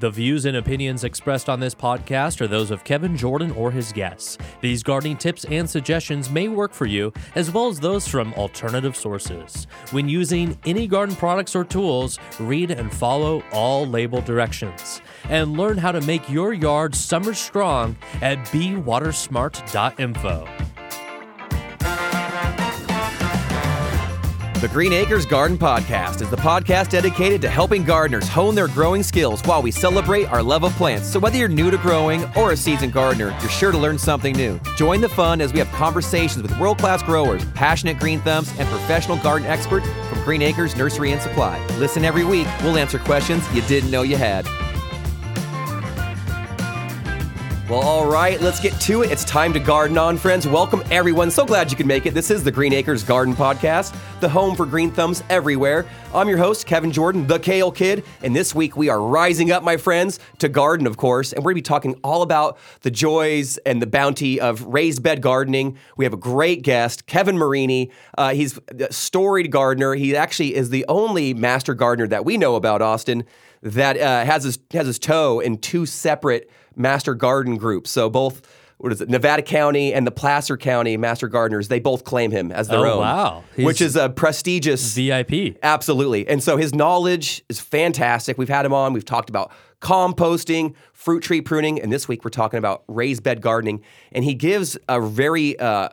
The views and opinions expressed on this podcast are those of Kevin Jordan or his guests. These gardening tips and suggestions may work for you, as well as those from alternative sources. When using any garden products or tools, read and follow all label directions. And learn how to make your yard summer strong at bewatersmart.info. The Green Acres Garden Podcast is the podcast dedicated to helping gardeners hone their growing skills while we celebrate our love of plants. So, whether you're new to growing or a seasoned gardener, you're sure to learn something new. Join the fun as we have conversations with world class growers, passionate green thumbs, and professional garden experts from Green Acres Nursery and Supply. Listen every week, we'll answer questions you didn't know you had. Well, all right, let's get to it. It's time to garden on, friends. Welcome, everyone. So glad you could make it. This is the Green Acres Garden Podcast, the home for green thumbs everywhere. I'm your host, Kevin Jordan, the Kale Kid, and this week we are rising up, my friends, to garden, of course, and we're going to be talking all about the joys and the bounty of raised bed gardening. We have a great guest, Kevin Marini. Uh, he's a storied gardener. He actually is the only master gardener that we know about, Austin, that uh, has his has his toe in two separate master garden Group. So both what is it, Nevada County and the Placer County Master Gardeners, they both claim him as their own. Oh, own. wow. He's- Which is a prestigious VIP. Absolutely. And so his knowledge is fantastic. We've had him on. We've talked about composting, fruit tree pruning, and this week we're talking about raised bed gardening. And he gives a very uh,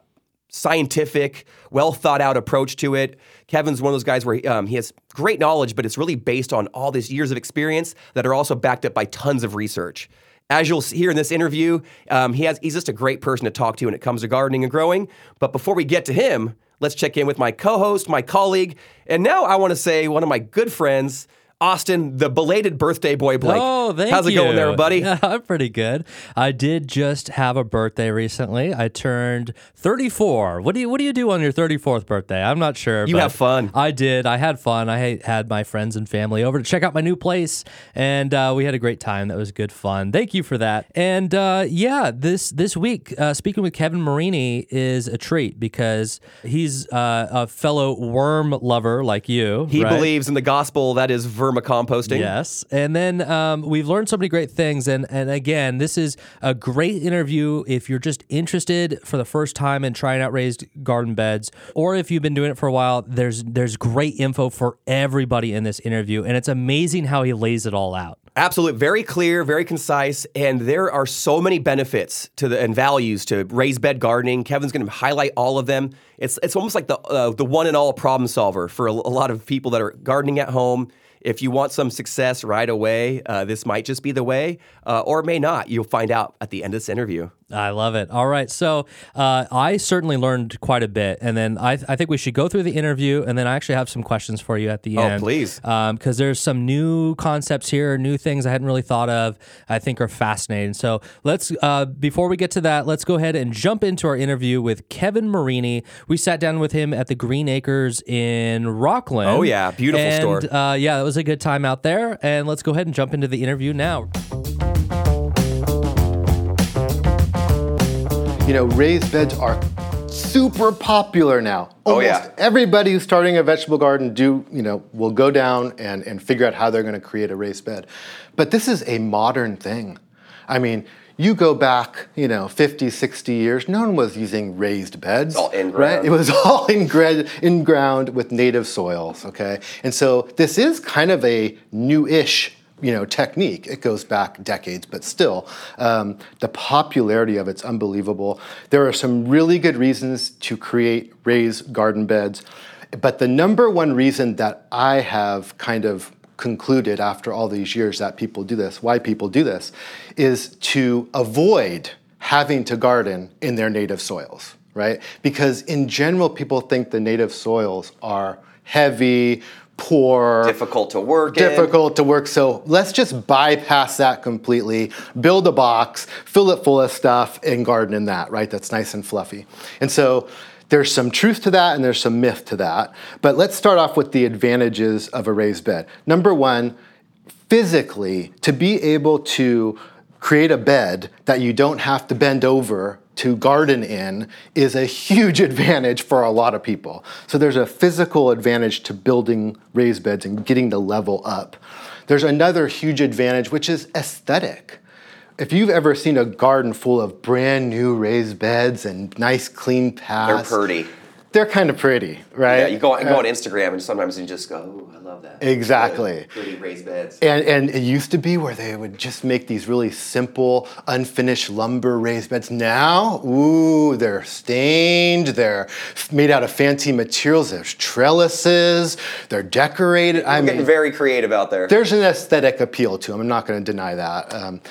scientific, well thought out approach to it. Kevin's one of those guys where he, um, he has great knowledge, but it's really based on all these years of experience that are also backed up by tons of research. As you'll hear in this interview, um, he has, he's just a great person to talk to when it comes to gardening and growing. But before we get to him, let's check in with my co host, my colleague, and now I want to say one of my good friends, Austin, the belated birthday boy Blake. Oh, thank How's it going there, buddy? I'm pretty good. I did just have a birthday recently. I turned 34. What do you What do you do on your 34th birthday? I'm not sure. You but have fun. I did. I had fun. I had my friends and family over to check out my new place, and uh, we had a great time. That was good fun. Thank you for that. And uh, yeah, this this week, uh, speaking with Kevin Marini is a treat because he's uh, a fellow worm lover like you. He right? believes in the gospel that is vermicomposting. Yes, and then um, we've learned so many great things, and and again, this is a great interview if you're just interested for the first time in trying out raised garden beds, or if you've been doing it for a while. There's there's great info for everybody in this interview, and it's amazing how he lays it all out. Absolutely, very clear, very concise, and there are so many benefits to the and values to raised bed gardening. Kevin's going to highlight all of them. It's it's almost like the uh, the one and all problem solver for a, a lot of people that are gardening at home. If you want some success right away, uh, this might just be the way, uh, or may not. You'll find out at the end of this interview. I love it. All right. So uh, I certainly learned quite a bit. And then I, I think we should go through the interview. And then I actually have some questions for you at the Oh, end. please. Because there's some new concepts here, new things I hadn't really thought of, I think are fascinating. So let's, uh, before we get to that, let's go ahead and jump into our interview with Kevin Marini. We sat down with him at the Green Acres in Rocklin. Oh, yeah. Beautiful and, store. Uh, yeah, it was a good time out there. And let's go ahead and jump into the interview now. You know, raised beds are super popular now. Oh, Almost yeah. Everybody who's starting a vegetable garden do, you know, will go down and, and figure out how they're going to create a raised bed. But this is a modern thing. I mean, you go back, you know, 50, 60 years, no one was using raised beds. all in ground. Right? It was all in, gra- in ground with native soils, okay? And so this is kind of a new-ish you know technique. It goes back decades but still um, the popularity of it's unbelievable. There are some really good reasons to create raised garden beds but the number one reason that i have kind of concluded after all these years that people do this why people do this is to avoid having to garden in their native soils right? Because in general people think the native soils are heavy poor Difficult to work in. difficult to work. So let's just bypass that completely, build a box, fill it full of stuff, and garden in that, right? That's nice and fluffy. And so there's some truth to that and there's some myth to that. But let's start off with the advantages of a raised bed. Number one, physically, to be able to create a bed that you don't have to bend over to garden in is a huge advantage for a lot of people. So there's a physical advantage to building raised beds and getting the level up. There's another huge advantage, which is aesthetic. If you've ever seen a garden full of brand new raised beds and nice clean paths, They're pretty. They're kind of pretty, right? Yeah, you go, you go Uh, on Instagram and sometimes you just go, "Ooh, I love that." Exactly. Pretty raised beds. And, and it used to be where they would just make these really simple, unfinished lumber raised beds. Now, ooh, they're stained, they're made out of fancy materials, there's trellises, they're decorated. I'm getting mean, very creative out there. there's an aesthetic appeal to them. I'm not going to deny that. Um,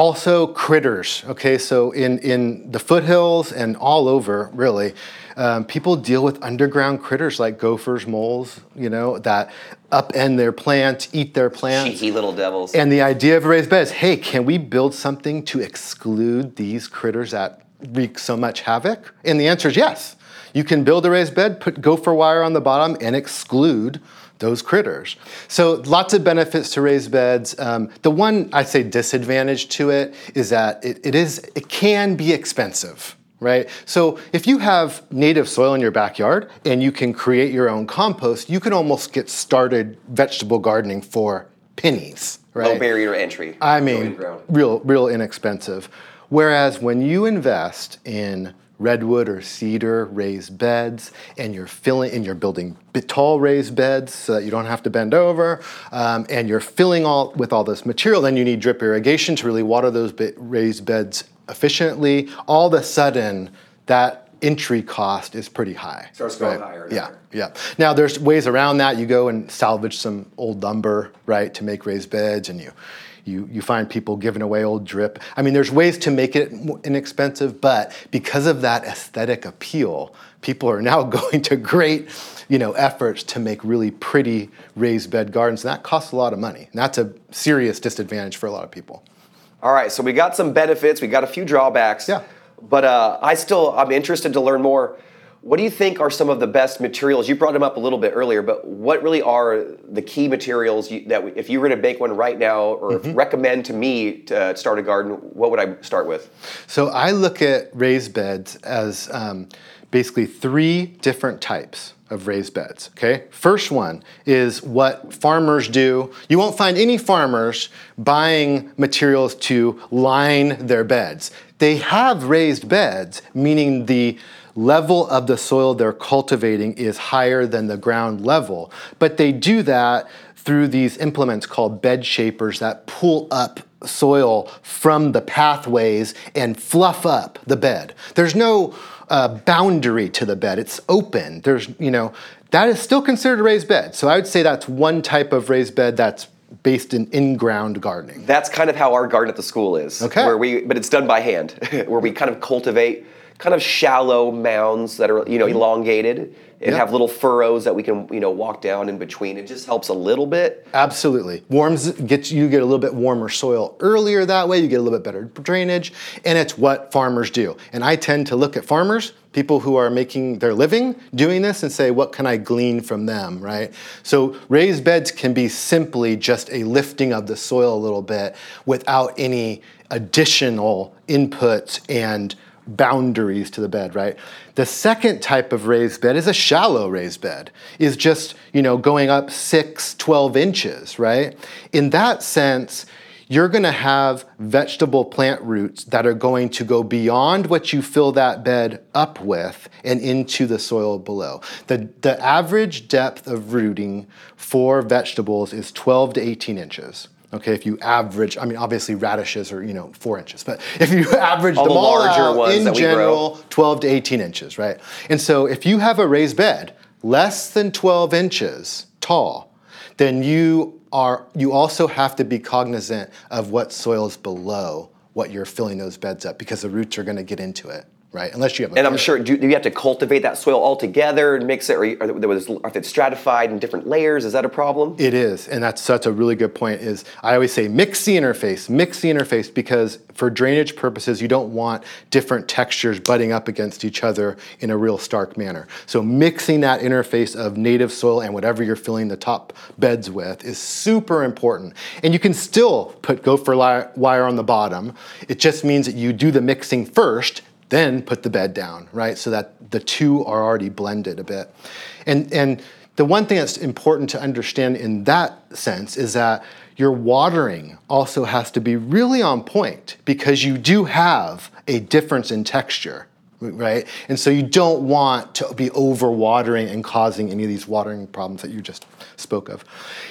also, critters. Okay, so in in the foothills and all over, really, um, people deal with underground critters like gophers, moles. You know that upend their plants, eat their plants. Cheeky little devils. And the idea of a raised beds, hey, can we build something to exclude these critters that wreak so much havoc? And the answer is yes. You can build a raised bed, put gopher wire on the bottom, and exclude those critters. So lots of benefits to raised beds. Um, the one I'd say disadvantage to it is that it, it is it can be expensive. Right? So if you have native soil in your backyard and you can create your own compost, you can almost get started vegetable gardening for pennies. Right? Low barrier entry. I mean, real, real inexpensive. Whereas when you invest in redwood or cedar raised beds, and you're filling, and you're building tall raised beds so that you don't have to bend over, um, and you're filling all with all this material, then you need drip irrigation to really water those bit raised beds efficiently. All of a sudden, that entry cost is pretty high. Starts going higher Yeah, there. yeah. Now there's ways around that. You go and salvage some old lumber, right, to make raised beds, and you, you, you find people giving away old drip. I mean, there's ways to make it inexpensive, but because of that aesthetic appeal, people are now going to great, you know, efforts to make really pretty raised bed gardens, and that costs a lot of money. And that's a serious disadvantage for a lot of people. All right, so we got some benefits, we got a few drawbacks. Yeah. But uh, I still, I'm interested to learn more. What do you think are some of the best materials? You brought them up a little bit earlier, but what really are the key materials you, that if you were to make one right now or Mm-hmm. recommend to me to uh, start a garden, what would I start with? So I look at raised beds as um, basically three different types of raised beds. Okay, first one is what farmers do. You won't find any farmers buying materials to line their beds. They have raised beds, meaning the level of the soil they're cultivating is higher than the ground level, but they do that through these implements called bed shapers that pull up soil from the pathways and fluff up the bed. There's no uh, boundary to the bed. It's open. There's, you know, that is still considered a raised bed. So I would say that's one type of raised bed that's based in in-ground gardening. That's kind of how our garden at the school is. Okay. Where we, but it's done by hand, where we kind of cultivate kind of shallow mounds that are you know elongated and Mm-hmm. Have little furrows that we can you know walk down in between. It just helps a little bit. Absolutely. Warms gets you get a little bit warmer soil earlier that way, you get a little bit better drainage, and it's what farmers do. And I tend to look at farmers, people who are making their living doing this and say, what can I glean from them, right? So raised beds can be simply just a lifting of the soil a little bit without any additional inputs and boundaries to the bed, right? The second type of raised bed is a shallow raised bed, is just, you know, going up 6, 12 inches, right? In that sense, you're going to have vegetable plant roots that are going to go beyond what you fill that bed up with and into the soil below. The, the average depth of rooting for vegetables is 12 to 18 inches. Okay, if you average, I mean, obviously radishes are you know four inches, but if you average All them the all larger out, ones in that we grow. general, 12 to 18 inches, right? And so if you have a raised bed less than 12 inches tall, then you are you also have to be cognizant of what soil is below what you're filling those beds up because the roots are going to get into it, right? Unless you have a And I'm sure do, do you have to cultivate that soil all together and mix it, or are there was are it stratified in different layers? Is that a problem? It is, and that's such a really good point. Is I always say mix the interface, mix the interface because for drainage purposes, you don't want different textures butting up against each other in a real stark manner. So mixing that interface of native soil and whatever you're filling the top beds with is super important. And you can still put gopher li- wire on the bottom. It just means that you do the mixing first then put the bed down, right? So that the two are already blended a bit. And, and the one thing that's important to understand in that sense is that your watering also has to be really on point because you do have a difference in texture right? And so you don't want to be overwatering and causing any of these watering problems that you just spoke of.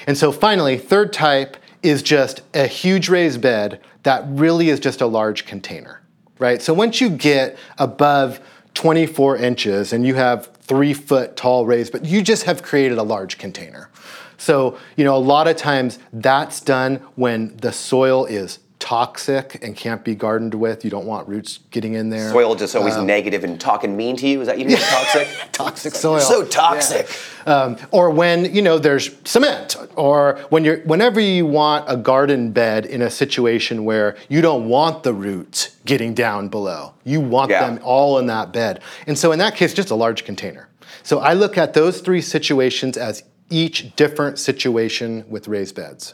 And so finally, third type is just a huge raised bed that really is just a large container, right? So once you get above 24 inches and you have three foot tall raised, but you just have created a large container. So, you know, a lot of times that's done when the soil is toxic and can't be gardened with. You don't want roots getting in there. Soil just always um, negative and talking mean to you. Is that you mean toxic? toxic soil. So toxic. Yeah. Um, or when you know there's cement, or when you're whenever you want a garden bed in a situation where you don't want the roots getting down below. You want yeah. them all in that bed. And so in that case, just a large container. So I look at those three situations as each different situation with raised beds.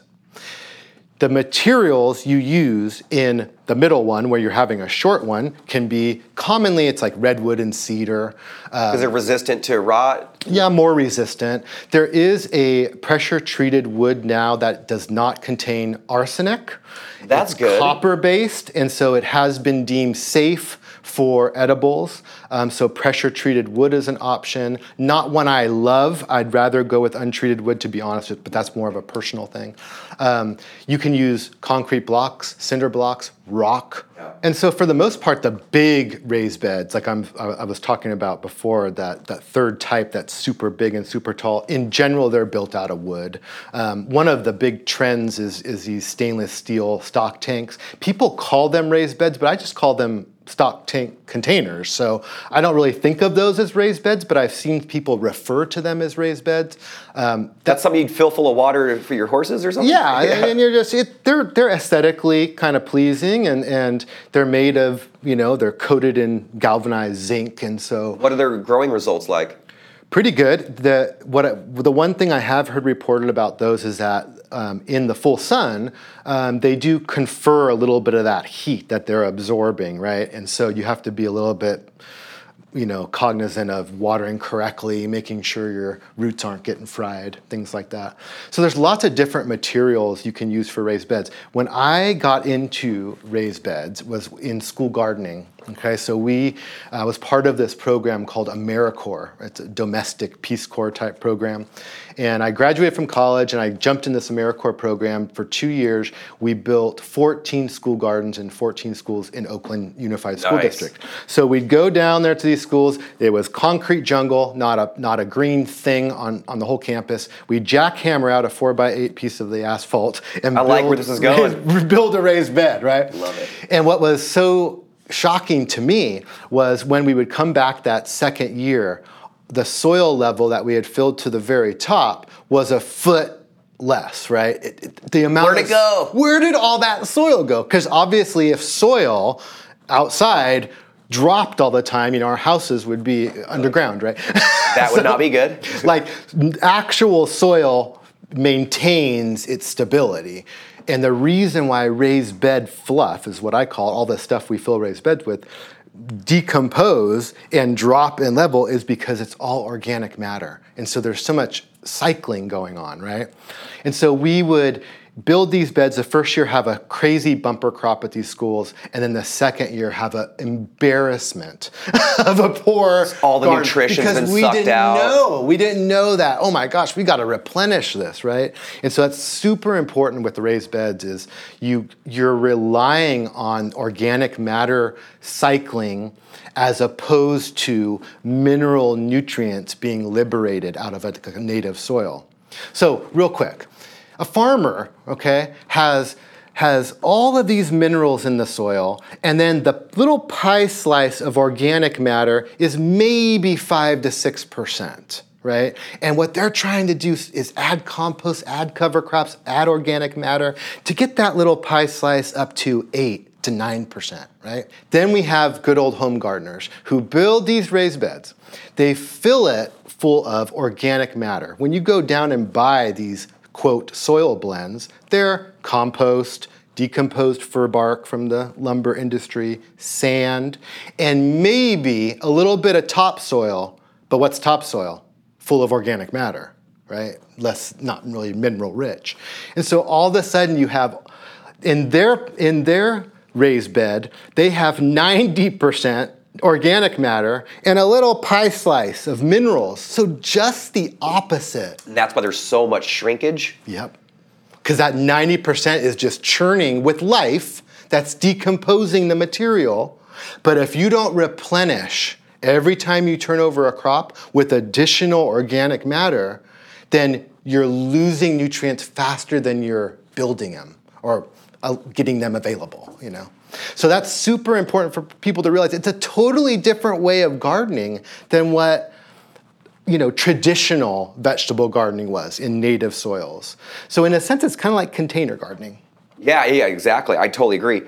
The materials you use in the middle one, where you're having a short one, can be commonly it's like redwood and cedar. Because um, they're resistant to rot? Yeah, more resistant. There is a pressure treated wood now that does not contain arsenic. That's it's good. Copper based, and so it has been deemed safe for edibles. Um, so pressure treated wood is an option. Not one I love. I'd rather go with untreated wood to be honest, with, but that's more of a personal thing. Um, you can use concrete blocks, cinder blocks, rock. And so for the most part, the big raised beds, like I'm, I was talking about before, that, that third type that's super big and super tall, in general, they're built out of wood. Um, one of the big trends is, is these stainless steel stock tanks. People call them raised beds, but I just call them stock tank containers. So I don't really think of those as raised beds, but I've seen people refer to them as raised beds. Um, that's something you'd fill full of water for your horses or something. Yeah, yeah. and you're just it, they're they're aesthetically kind of pleasing, and and they're made of you know they're coated in galvanized zinc, and so. What are their growing results like? Pretty good. The what the one thing I have heard reported about those is that um, in the full sun, um, they do confer a little bit of that heat that they're absorbing, right? And so you have to be a little bit you know, cognizant of watering correctly, making sure your roots aren't getting fried, things like that. So there's lots of different materials you can use for raised beds. When I got into raised beds was in school gardening Okay, so we uh, was part of this program called AmeriCorps. It's a domestic Peace Corps type program, and I graduated from college and I jumped in this AmeriCorps program for two years. We built 14 school gardens in 14 schools in Oakland Unified School nice. District. So we'd go down there to these schools. It was concrete jungle, not a not a green thing on, on the whole campus. We jackhammer out a four by eight piece of the asphalt and I build, like where this is going. build a raised bed, right? Love it. And what was so shocking to me was when we would come back that second year, the soil level that we had filled to the very top was a foot less, right? It, it, the amount Where'd it go? Where did all that soil go? Because obviously, if soil outside dropped all the time, you know, our houses would be underground, right? That would so, not be good. like actual soil maintains its stability. And the reason why raised bed fluff is what I call all the stuff we fill raised beds with decompose and drop in level is because it's all organic matter. And so there's so much cycling going on, right? And so we would build these beds the first year have a crazy bumper crop at these schools and then the second year have an embarrassment of a poor all the nutrition because we didn't out. know. We didn't know that oh my gosh we got to replenish this right? And so that's super important with the raised beds is you you're relying on organic matter cycling as opposed to mineral nutrients being liberated out of a native soil. So real quick a farmer, okay, has has all of these minerals in the soil, and then the little pie slice of organic matter is maybe five to six percent, right? And what they're trying to do is add compost, add cover crops, add organic matter to get that little pie slice up to eight to nine percent, right? Then we have good old home gardeners who build these raised beds. They fill it full of organic matter. When you go down and buy these quote soil blends, they're compost, decomposed fir bark from the lumber industry, sand, and maybe a little bit of topsoil. But what's topsoil? Full of organic matter, right? Less, not really mineral rich. And so all of a sudden you have, in their, in their raised bed, they have 90% organic matter and a little pie slice of minerals. So just the opposite. And that's why there's so much shrinkage. Yep. Because that 90% is just churning with life that's decomposing the material. But if you don't replenish every time you turn over a crop with additional organic matter, then you're losing nutrients faster than you're building them or uh, getting them available, you know. So that's super important for people to realize. It's a totally different way of gardening than what you know traditional vegetable gardening was in native soils. So in a sense, it's kind of like container gardening. Yeah, yeah, exactly. I totally agree.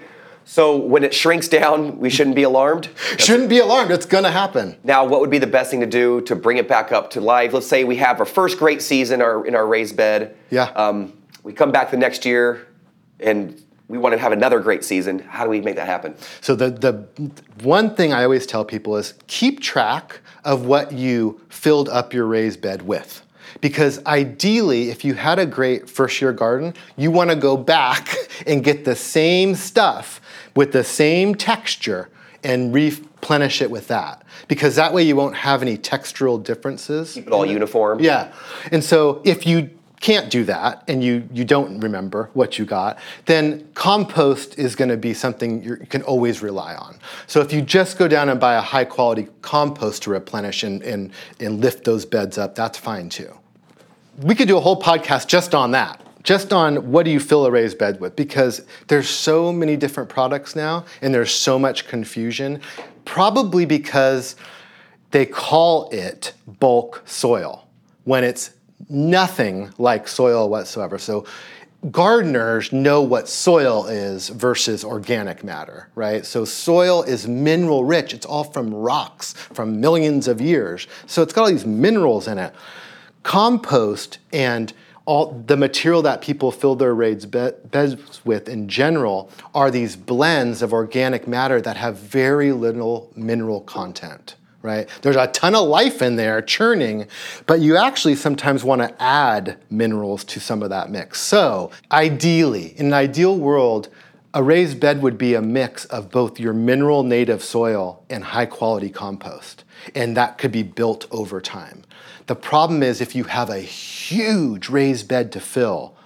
So when it shrinks down, we shouldn't be alarmed. Shouldn't be alarmed. It's going to happen. Now, what would be the best thing to do to bring it back up to life? Let's say we have our first great season our, in our raised bed. Yeah. Um, we come back the next year, and we want to have another great season. How do we make that happen? So the the one thing I always tell people is keep track of what you filled up your raised bed with. Because ideally, if you had a great first year garden, you want to go back and get the same stuff with the same texture and replenish it with that. Because that way you won't have any textural differences. Keep it all uniform. Yeah. And so if you can't do that and you, you don't remember what you got, then compost is going to be something you can always rely on. So if you just go down and buy a high quality compost to replenish and, and, and lift those beds up, that's fine too. We could do a whole podcast just on that. Just on what do you fill a raised bed with? Because there's so many different products now and there's so much confusion, probably because they call it bulk soil when it's nothing like soil whatsoever. So gardeners know what soil is versus organic matter, right? So soil is mineral rich. It's all from rocks from millions of years. So it's got all these minerals in it. Compost and all the material that people fill their raised beds with in general are these blends of organic matter that have very little mineral content right? There's a ton of life in there churning, but you actually sometimes want to add minerals to some of that mix. So, ideally, in an ideal world, a raised bed would be a mix of both your mineral native soil and high quality compost, and that could be built over time. The problem is if you have a huge raised bed to fill,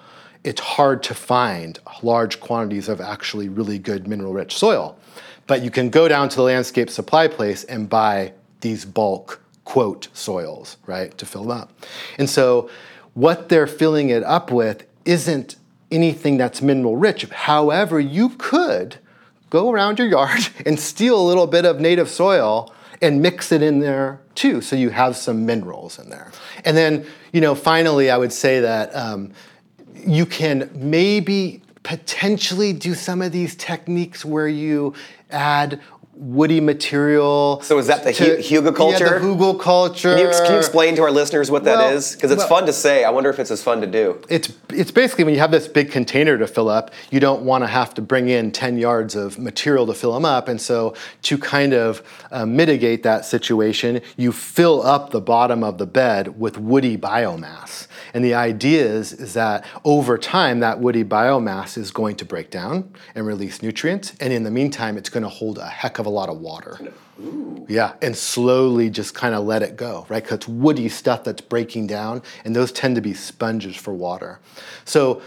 it's hard to find large quantities of actually really good mineral rich soil. But you can go down to the landscape supply place and buy these bulk quote soils, right, to fill them up. And so what they're filling it up with isn't anything that's mineral rich. However, you could go around your yard and steal a little bit of native soil and mix it in there too, so you have some minerals in there. And then, you know, finally, I would say that um, you can maybe potentially do some of these techniques where you add woody material. So is that the to, culture? Yeah, the hugelkultur. Can you, can you explain to our listeners what that well, is? Because it's well, fun to say. I wonder if it's as fun to do. It's it's basically when you have this big container to fill up, you don't want to have to bring in 10 yards of material to fill them up. And so to kind of uh, mitigate that situation, you fill up the bottom of the bed with woody biomass. And the idea is, is that over time, that woody biomass is going to break down and release nutrients. And in the meantime, it's going to hold a heck of a lot of water. Ooh. Yeah, and slowly just kind of let it go, right? Because it's woody stuff that's breaking down, and those tend to be sponges for water. So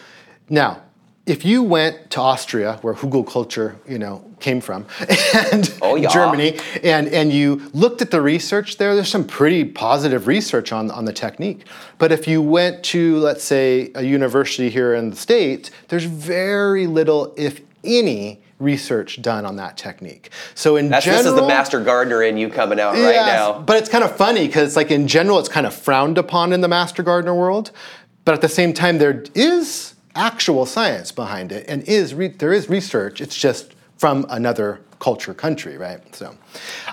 now, if you went to Austria, where hugelkultur, you know, came from, and oh, yeah. Germany, and, and you looked at the research there, there's some pretty positive research on, on the technique. But if you went to, let's say, a university here in the States, there's very little, if any, research done on that technique. So in That's, general, this is the master gardener in you coming out right now. But it's kind of funny because it's like in general, it's kind of frowned upon in the master gardener world. But at the same time, there is actual science behind it and is re- there is research it's just from another culture country right? So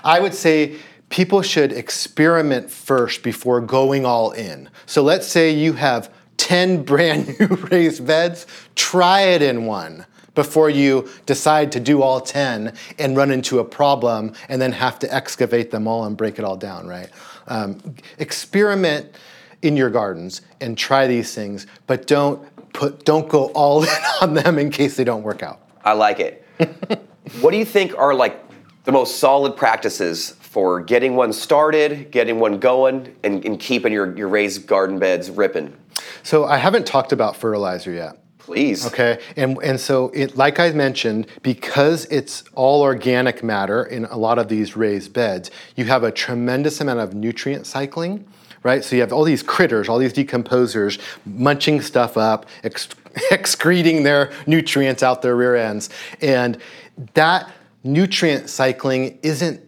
i would say people should experiment first before going all in. So let's say you have 10 brand new raised beds try it in one before you decide to do all 10 and run into a problem and then have to excavate them all and break it all down right? Um, experiment in your gardens and try these things, but don't put don't go all in on them in case they don't work out. I like it. what do you think are like the most solid practices for getting one started, getting one going, and, and keeping your, your raised garden beds ripping? So I haven't talked about fertilizer yet. Please. Okay, and and so it, like I mentioned, because it's all organic matter in a lot of these raised beds, you have a tremendous amount of nutrient cycling, right? So you have all these critters, all these decomposers, munching stuff up, ex- excreting their nutrients out their rear ends, and that nutrient cycling isn't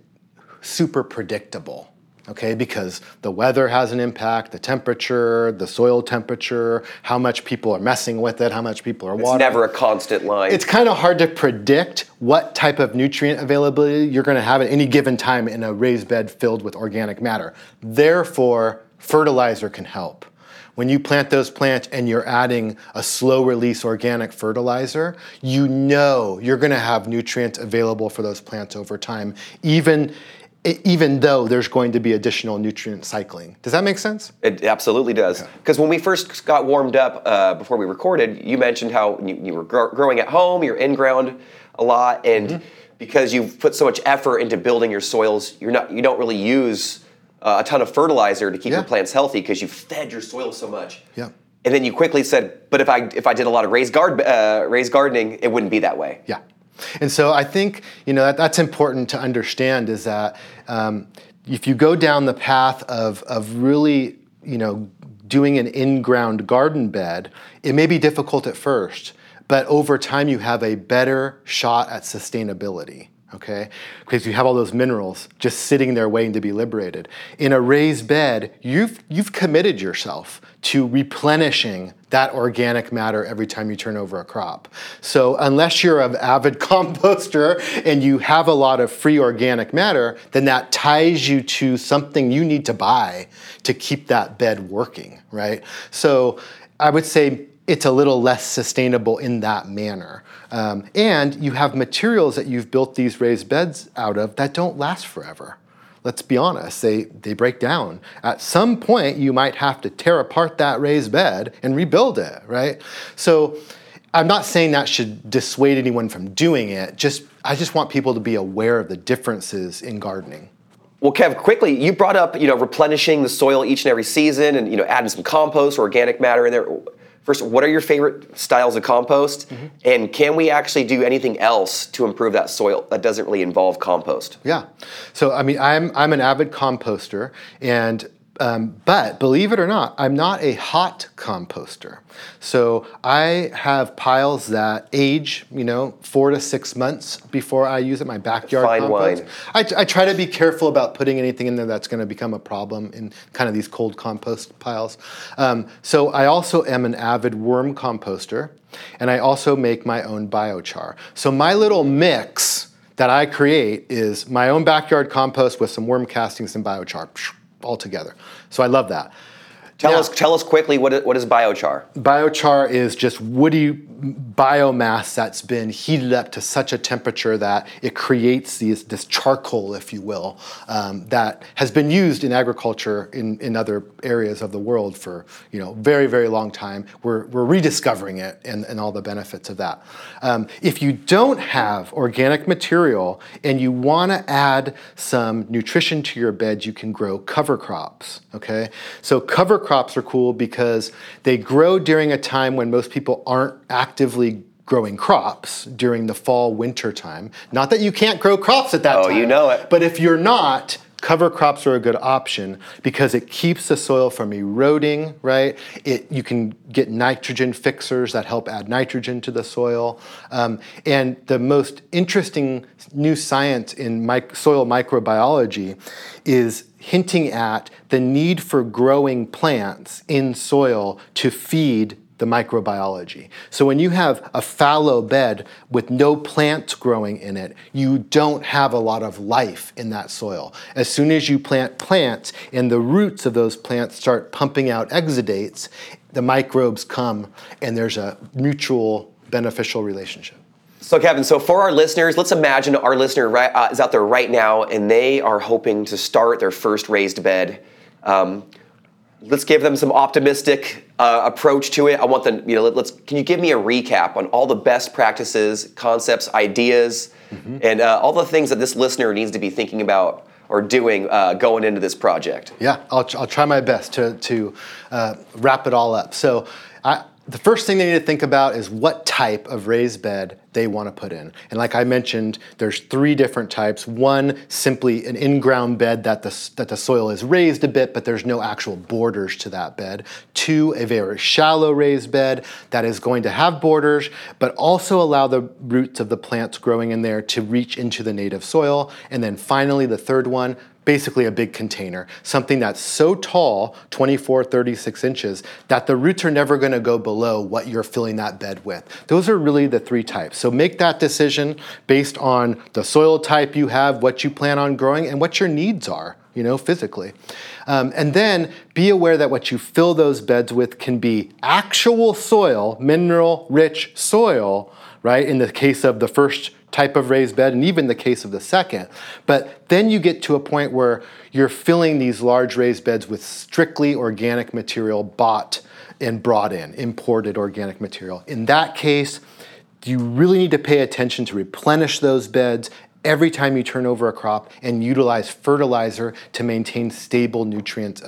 super predictable okay? Because the weather has an impact, the temperature, the soil temperature, how much people are messing with it, how much people are watering. It's never a constant line. It's kind of hard to predict what type of nutrient availability you're going to have at any given time in a raised bed filled with organic matter. Therefore, fertilizer can help. When you plant those plants and you're adding a slow release organic fertilizer, you know you're going to have nutrients available for those plants over time, even even though there's going to be additional nutrient cycling. Does that make sense? It absolutely does. Because when we first got warmed up uh, before we recorded, you mentioned how you, you were gr- growing at home, you're in ground a lot, and Mm-hmm. because you've put so much effort into building your soils, you're not you don't really use uh, a ton of fertilizer to keep Yeah. your plants healthy because you've fed your soil so much. Yeah. And then you quickly said, "But if I if I did a lot of raised guard uh, raised gardening, it wouldn't be that way." Yeah. And so I think you know that, that's important to understand is that um, if you go down the path of of really you know doing an in-ground garden bed, it may be difficult at first, but over time you have a better shot at sustainability. Okay, because you have all those minerals just sitting there waiting to be liberated. In a raised bed, you've you've committed yourself to replenishing that organic matter every time you turn over a crop. So unless you're an avid composter and you have a lot of free organic matter, then that ties you to something you need to buy to keep that bed working, right? So I would say it's a little less sustainable in that manner. Um, and you have materials that you've built these raised beds out of that don't last forever let's be honest, they, they break down. At some point, you might have to tear apart that raised bed and rebuild it, right? So I'm not saying that should dissuade anyone from doing it. Just I just want people to be aware of the differences in gardening. Well, Kev, quickly, you brought up you know replenishing the soil each and every season, and you know adding some compost or organic matter in there. First, what are your favorite styles of compost, Mm-hmm. and can we actually do anything else to improve that soil that doesn't really involve compost? Yeah. So I mean, I'm I'm an avid composter, and um, but believe it or not, I'm not a hot composter. So I have piles that age, you know, four to six months before I use it. My backyard Fine compost. wine. I, I try to be careful about putting anything in there that's going to become a problem in kind of these cold compost piles. Um, so I also am an avid worm composter, and I also make my own biochar. So my little mix that I create is my own backyard compost with some worm castings and biochar all together. So I love that. Tell Now- us, tell us quickly what is, what is biochar? Biochar is just woody biomass that's been heated up to such a temperature that it creates these, this charcoal, if you will, um, that has been used in agriculture in, in other areas of the world for you know very very long time. We're, we're rediscovering it and, and all the benefits of that. Um, if you don't have organic material and you want to add some nutrition to your bed, you can grow cover crops. Okay, so cover crops are cool because they grow during a time when most people aren't actively growing crops during the fall winter time. Not that you can't grow crops at that Oh, time. you know it. But if you're not, cover crops are a good option because it keeps the soil from eroding, right? It, you can get nitrogen fixers that help add nitrogen to the soil. Um, and the most interesting new science in soil microbiology is hinting at the need for growing plants in soil to feed the microbiology. So when you have a fallow bed with no plants growing in it, you don't have a lot of life in that soil. As soon as you plant plants and the roots of those plants start pumping out exudates, the microbes come and there's a mutual beneficial relationship. So, Kevin, so for our listeners, let's imagine our listener right, uh, is out there right now and they are hoping to start their first raised bed. Um, let's give them some optimistic uh, approach to it. I want them, you know, let, us Can you give me a recap on all the best practices, concepts, ideas, mm-hmm. and uh, all the things that this listener needs to be thinking about or doing uh, going into this project? Yeah, I'll, I'll try my best to to uh, wrap it all up. So. I, the first thing they need to think about is what type of raised bed they want to put in. And like I mentioned, there's three different types. One, simply an in-ground bed that the, that the soil is raised a bit, but there's no actual borders to that bed. Two, a very shallow raised bed that is going to have borders, but also allow the roots of the plants growing in there to reach into the native soil. And then finally, the third one, basically a big container, something that's so tall, 24, 36 inches, that the roots are never gonna go below what you're filling that bed with. Those are really the three types. So make that decision based on the soil type you have, what you plan on growing, and what your needs are you know, physically. Um, and then be aware that what you fill those beds with can be actual soil, mineral rich soil, right? In the case of the first type of raised bed, and even the case of the second. But then you get to a point where you're filling these large raised beds with strictly organic material bought and brought in, imported organic material. In that case, you really need to pay attention to replenish those beds every time you turn over a crop and utilize fertilizer to maintain stable nutrients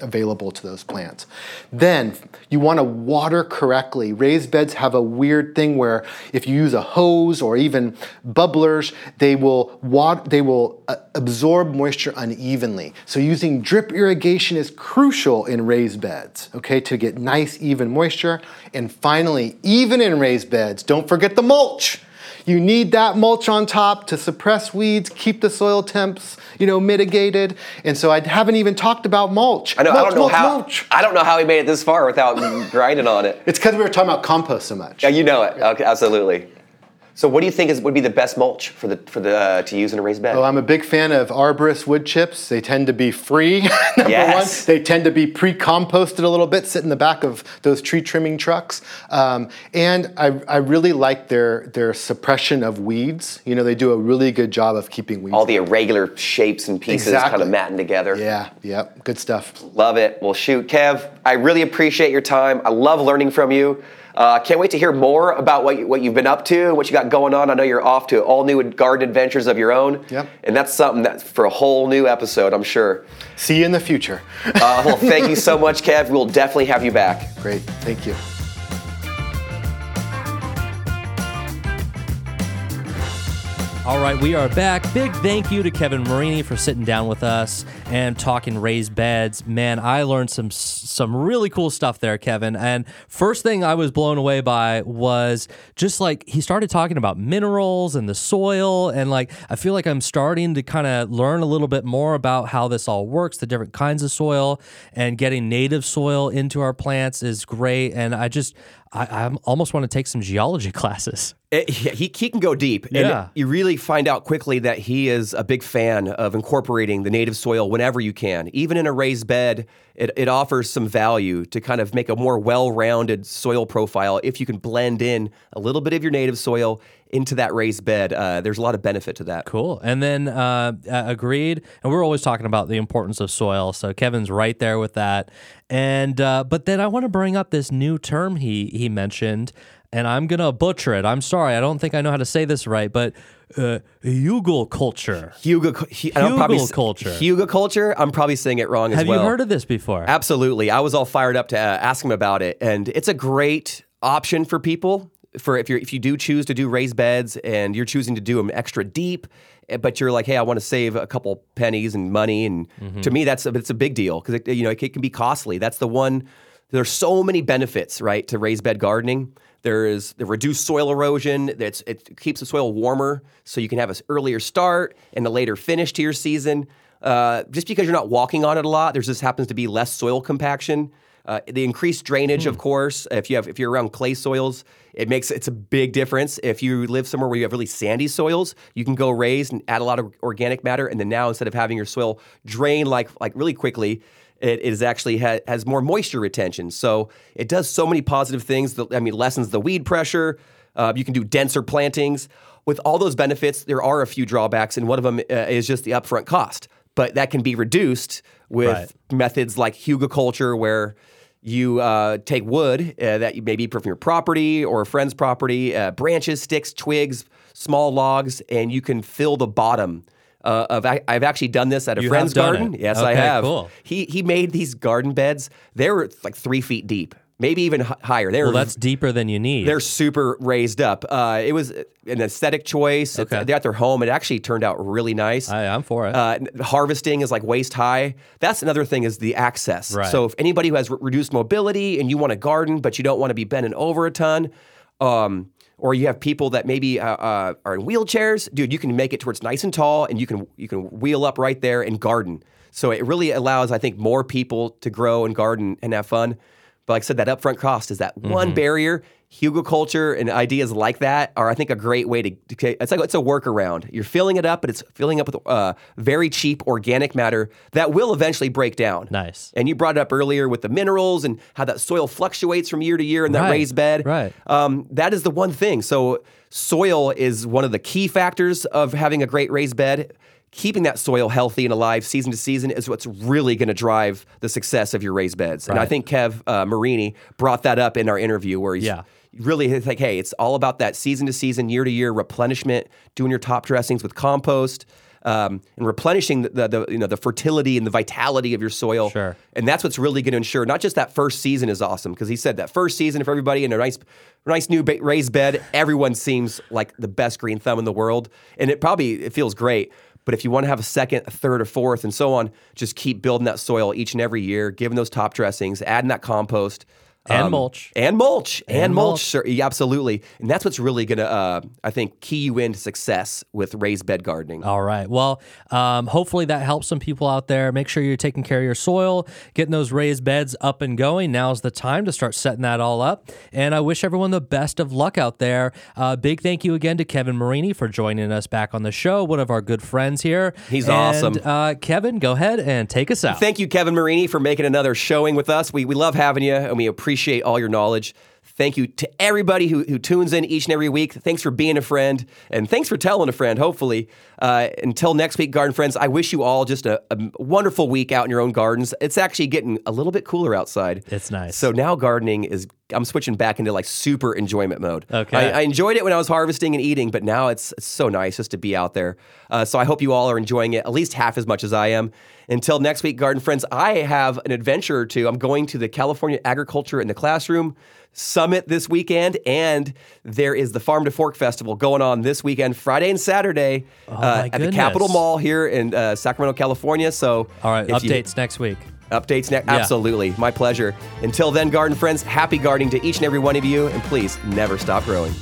available to those plants. Then you want to water correctly. Raised beds have a weird thing where if you use a hose or even bubblers, they will wat- they will uh, absorb moisture unevenly. So using drip irrigation is crucial in raised beds, okay, to get nice even moisture. And finally, even in raised beds, don't forget the mulch. You need that mulch on top to suppress weeds, keep the soil temps, you know, mitigated. And so I haven't even talked about mulch. I know. Mulch, I don't know mulch, how. Mulch. I don't know how he made it this far without grinding on it. It's because we were talking about compost so much. Yeah, you know it. Okay, absolutely. So, what do you think is would be the best mulch for the for the uh, to use in a raised bed? Oh, I'm a big fan of arborist wood chips. They tend to be free. number yes. one, they tend to be pre-composted a little bit, sit in the back of those tree trimming trucks. Um, and I, I really like their their suppression of weeds. You know, they do a really good job of keeping weeds. All the irregular shapes and pieces exactly. kind of matting together. Yeah, yep, good stuff. Love it. Well, shoot, Kev, I really appreciate your time. I love learning from you. Uh, can't wait to hear more about what, you, what you've been up to, what you got going on. I know you're off to all new garden adventures of your own. Yep. And that's something that's for a whole new episode, I'm sure. See you in the future. uh, well, thank you so much, Kev. We'll definitely have you back. Great. Thank you. All right, we are back. Big thank you to Kevin Marini for sitting down with us and talking raised beds. Man, I learned some some really cool stuff there, Kevin. And first thing I was blown away by was just like he started talking about minerals and the soil and like I feel like I'm starting to kind of learn a little bit more about how this all works, the different kinds of soil and getting native soil into our plants is great and I just I, I almost want to take some geology classes. Eh, it, he, he can go deep. And yeah. you really find out quickly that he is a big fan of incorporating the native soil whenever you can. Even in a raised bed, it, it offers some value to kind of make a more well rounded soil profile if you can blend in a little bit of your native soil into that raised bed. Uh, there's a lot of benefit to that. Cool. And then uh, agreed. And we're always talking about the importance of soil. So Kevin's right there with that. And uh, but then I want to bring up this new term he he mentioned, and I'm gonna butcher it. I'm sorry. I don't think I know how to say this right, but uh, culture. Hugo, Hugo culture. Hugo culture. I'm probably saying it wrong Have as well. Have you heard of this before? Absolutely. I was all fired up to uh, ask him about it, and it's a great option for people for if you if you do choose to do raised beds and you're choosing to do them extra deep, eh, but you're like, hey, I want to save a couple pennies and money, and mm-hmm. to me that's a, it's a big deal because you know it, it can be costly. That's the one. There's so many benefits, right, to raised bed gardening. There is the reduced soil erosion. It's, it keeps the soil warmer, so you can have an earlier start and a later finish to your season. Uh, just because you're not walking on it a lot, there's just happens to be less soil compaction. Uh, the increased drainage, of hmm. course, if you have if you're around clay soils, it makes it's a big difference. If you live somewhere where you have really sandy soils, you can go raise and add a lot of organic matter, and then now instead of having your soil drain like like really quickly, it is actually ha- has more moisture retention. So it does so many positive things. I mean, lessens the weed pressure. Uh, you can do denser plantings. With all those benefits, there are a few drawbacks, and one of them uh, is just the upfront cost. but that can be reduced with Right. methods like hugelkultur, where you uh, take wood uh, that you maybe from your property or a friend's property, uh, branches, sticks, twigs, small logs, and you can fill the bottom. Uh, of I've actually done this at a You friend's garden. it. Yes, I have. cool. He he made these garden beds. They were like three feet deep, maybe even higher. They were Well, that's deeper than you need. they're super raised up. Uh, it was an aesthetic choice. It's- Okay. they're at their home. It actually turned out really nice. I, I'm for it. Uh, harvesting is like waist high. That's another thing is the access. Right. So if anybody who has re- reduced mobility and you want a garden, but you don't want to be bending over a ton, um, or you have people that maybe uh, uh, are in wheelchairs, dude, you can make it towards nice and tall, and you can you can wheel up right there and garden. So it really allows, I think, more people to grow and garden and have fun. But like I said, that upfront cost is that Mm-hmm. one barrier. Hugelkultur and ideas like that are, I think, a great way to. to it's like it's a workaround. You're filling it up, but it's filling up with uh, very cheap organic matter that will eventually break down. Nice. And you brought it up earlier with the minerals and how that soil fluctuates from year to year in that Right, raised bed. right. Um, that is the one thing. So soil is one of the key factors of having a great raised bed. Keeping that soil healthy and alive season to season is what's really going to drive the success of your raised beds. And I think Kev uh, Marini brought that up in our interview where he's Yeah. Really he's like, hey, it's all about that season to season, year to year replenishment, doing your top dressings with compost. Um, and replenishing the, the, the, you know the fertility and the vitality of your soil, sure. and that's what's really going to ensure not just that first season is awesome because he said that first season for everybody in a nice, nice new ba- raised bed, everyone seems like the best green thumb in the world, and it probably it feels great. But if you want to have a second, a third, or fourth, and so on, just keep building that soil each and every year, giving those top dressings, adding that compost. And mulch. And mulch. And, And mulch. mulch. Sir, yeah, absolutely. And that's what's really going to, uh, I think, key you into success with raised bed gardening. All right. Well, um, hopefully that helps some people out there. Make sure you're taking care of your soil, getting those raised beds up and going. Now's the time to start setting that all up. And I wish everyone the best of luck out there. Uh, big thank you again to Kevin Marini for joining us back on the show, one of our good friends here. He's And, awesome. Uh, Kevin, go ahead and take us out. Thank you, Kevin Marini, for making another showing with us. We, we love having you and we appreciate all your knowledge. Thank you to everybody who, who tunes in each and every week. Thanks for being a friend and thanks for telling a friend, hopefully. Uh, until next week, garden friends, I wish you all just a, a wonderful week out in your own gardens. It's actually getting a little bit cooler outside. It's nice. So now gardening is, I'm switching back into like super enjoyment mode. Okay. I, I enjoyed it when I was harvesting and eating, but now it's, it's so nice just to be out there. Uh, so I hope you all are enjoying it at least half as much as I am. Until next week, garden friends, I have an adventure or two. I'm going to the California Agriculture in the Classroom Summit this weekend, and there is the Farm to Fork Festival going on this weekend, Friday and Saturday, uh, Oh, my at the Capitol. Mall here in uh, Sacramento, California. So, all right. if you- Updates next week. Updates next. Absolutely. My pleasure. Until then, garden friends, happy gardening to each and every one of you, and please never stop growing.